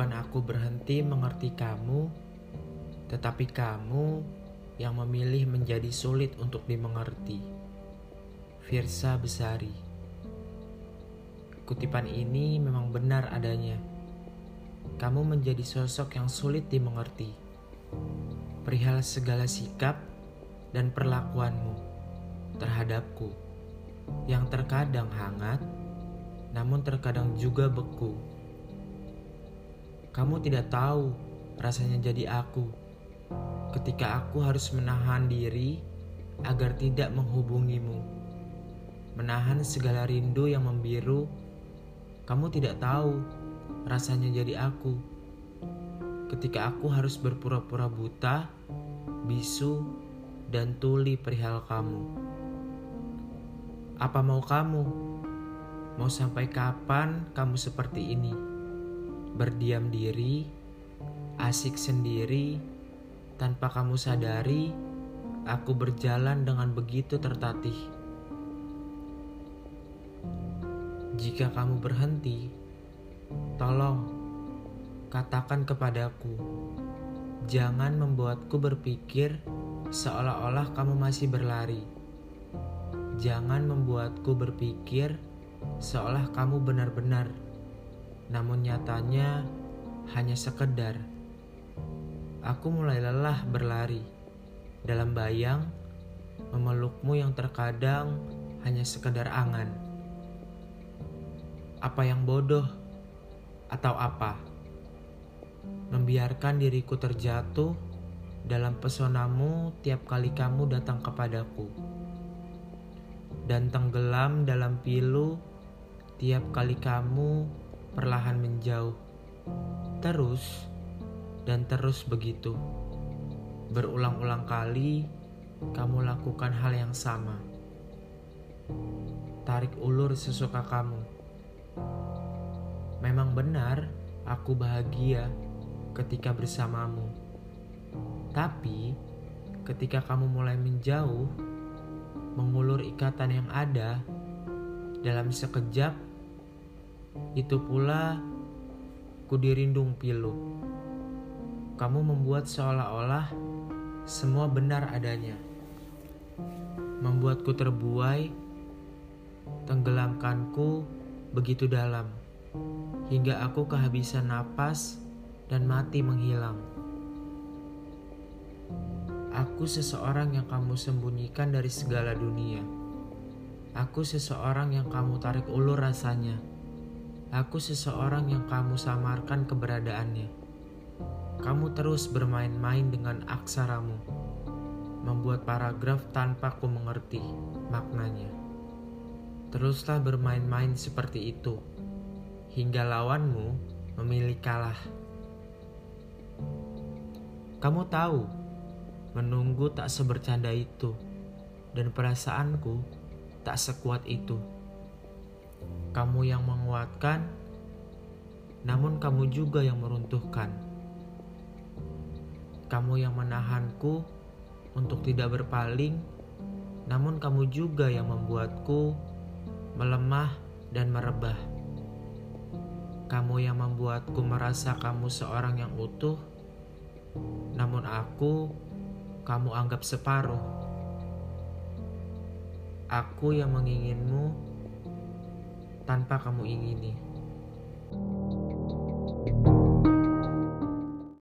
Bukan aku berhenti mengerti kamu, tetapi kamu yang memilih menjadi sulit untuk dimengerti. Firsa Besari Kutipan ini memang benar adanya. Kamu menjadi sosok yang sulit dimengerti. Perihal segala sikap dan perlakuanmu terhadapku yang terkadang hangat, namun terkadang juga beku. Kamu tidak tahu rasanya jadi aku ketika aku harus menahan diri agar tidak menghubungimu. Menahan segala rindu yang membiru, kamu tidak tahu rasanya jadi aku. Ketika aku harus berpura-pura buta, bisu, dan tuli perihal kamu. Apa mau kamu? Mau sampai kapan kamu seperti ini? Berdiam diri, asik sendiri, tanpa kamu sadari, aku berjalan dengan begitu tertatih. Jika kamu berhenti, tolong katakan kepadaku, jangan membuatku berpikir seolah-olah kamu masih berlari. Jangan membuatku berpikir seolah kamu benar-benar namun nyatanya hanya sekedar. Aku mulai lelah berlari dalam bayang memelukmu yang terkadang hanya sekedar angan. Apa yang bodoh atau apa? Membiarkan diriku terjatuh dalam pesonamu tiap kali kamu datang kepadaku. Dan tenggelam dalam pilu tiap kali kamu perlahan menjauh. Terus dan terus begitu. Berulang-ulang kali kamu lakukan hal yang sama. Tarik ulur sesuka kamu. Memang benar aku bahagia ketika bersamamu. Tapi ketika kamu mulai menjauh, mengulur ikatan yang ada dalam sekejap itu pula ku dirindung pilu. Kamu membuat seolah-olah semua benar adanya. Membuatku terbuai, tenggelamkanku begitu dalam, hingga aku kehabisan napas dan mati menghilang. Aku seseorang yang kamu sembunyikan dari segala dunia. Aku seseorang yang kamu tarik ulur rasanya Aku seseorang yang kamu samarkan keberadaannya. Kamu terus bermain-main dengan aksaramu, membuat paragraf tanpa ku mengerti maknanya. Teruslah bermain-main seperti itu, hingga lawanmu memilih kalah. Kamu tahu, menunggu tak sebercanda itu, dan perasaanku tak sekuat itu. Kamu yang menguatkan, namun kamu juga yang meruntuhkan. Kamu yang menahanku untuk tidak berpaling, namun kamu juga yang membuatku melemah dan merebah. Kamu yang membuatku merasa kamu seorang yang utuh, namun aku kamu anggap separuh. Aku yang menginginmu tanpa kamu ingini. thank you